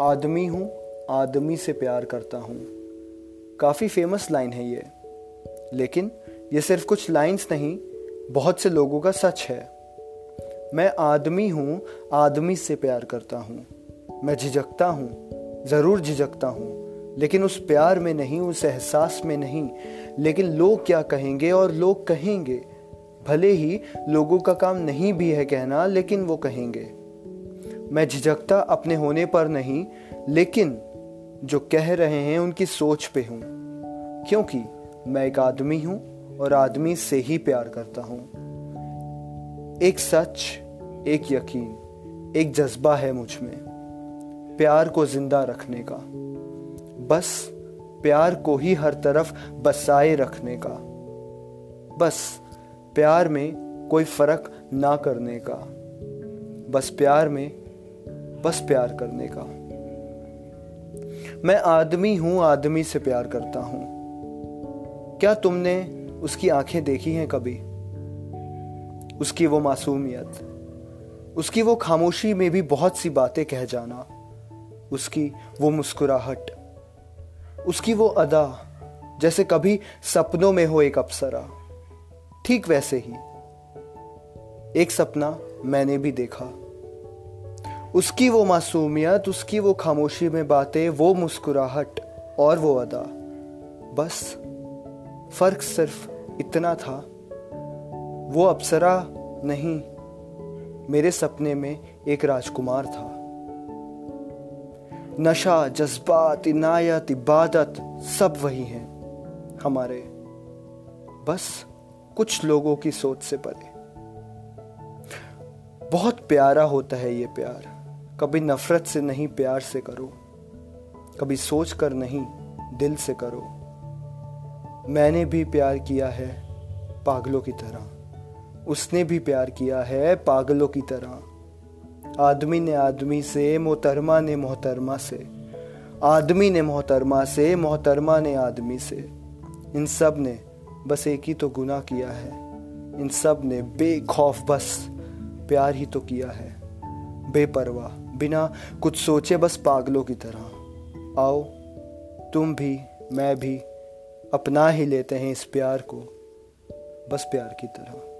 आदमी हूँ, आदमी से प्यार करता हूँ। काफ़ी फ़ेमस लाइन है ये। लेकिन ये सिर्फ़ कुछ लाइंस नहीं, बहुत से लोगों का सच है। मैं आदमी हूँ, आदमी से प्यार करता हूँ। मैं झिझकता हूँ, ज़रूर झिझकता हूँ, लेकिन उस प्यार में नहीं, उस एहसास में नहीं। लेकिन लोग क्या कहेंगे और लोग कहेंगे। भले ही लोगों का काम नहीं भी है कहना, लेकिन वो कहेंगे। मैं झिझकता अपने होने पर नहीं, लेकिन जो कह रहे हैं उनकी सोच पे हूँ। क्योंकि मैं एक आदमी हूँ और आदमी से ही प्यार करता हूँ। एक सच, एक यकीन, एक जज्बा है मुझमें, प्यार को ज़िंदा रखने का। बस प्यार को ही हर तरफ़ बसाए रखने का। बस प्यार में कोई फ़र्क ना करने का। बस प्यार में बस प्यार करने का। मैं आदमी हूँ, आदमी से प्यार करता हूँ। क्या तुमने उसकी आँखें देखी हैं कभी? उसकी वो मासूमियत, उसकी वो खामोशी में भी बहुत सी बातें कह जाना, उसकी वो मुस्कुराहट, उसकी वो अदा, जैसे कभी सपनों में हो एक अप्सरा। ठीक वैसे ही, एक सपना मैंने भी देखा। उसकी वो मासूमियत, उसकी वो खामोशी में बातें, वो मुस्कुराहट और वो अदा। बस, फ़र्क सिर्फ़ इतना था। वो अप्सरा नहीं, मेरे सपने में एक राजकुमार था। नशा, जज्बात, इनायत, इबादत, सब वही हैं हमारे। बस, कुछ लोगों की सोच से परे। बहुत प्यारा होता है ये प्यार। कभी नफरत से नहीं, प्यार से करो। कभी सोच कर नहीं, दिल से करो। मैंने भी प्यार किया है पागलों की तरह। उसने भी प्यार किया है पागलों की तरह। आदमी ने आदमी से, मोहतरमा ने मोहतरमा से। आदमी ने मोहतरमा से, मोहतरमा ने आदमी से। इन सबने बस एक ही तो गुनाह किया है। इन सबने बेखौफ बस प्यार ही तो किया है। बेपरवाह। बिना कुछ सोचे बस पागलों की तरह। आओ, तुम भी, मैं भी अपना ही लेते हैं इस प्यार को, बस प्यार की तरह।